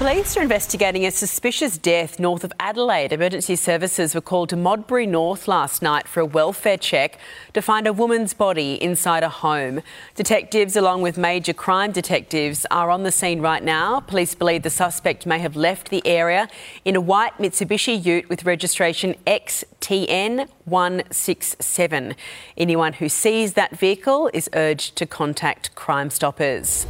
Police are investigating a suspicious death north of Adelaide. Emergency services were called to Modbury North last night for a welfare check to find a woman's body inside a home. Detectives, along with major crime detectives, are on the scene right now. Police believe the suspect may have left the area in a white Mitsubishi ute with registration XTN 167. Anyone who sees that vehicle is urged to contact Crime Stoppers.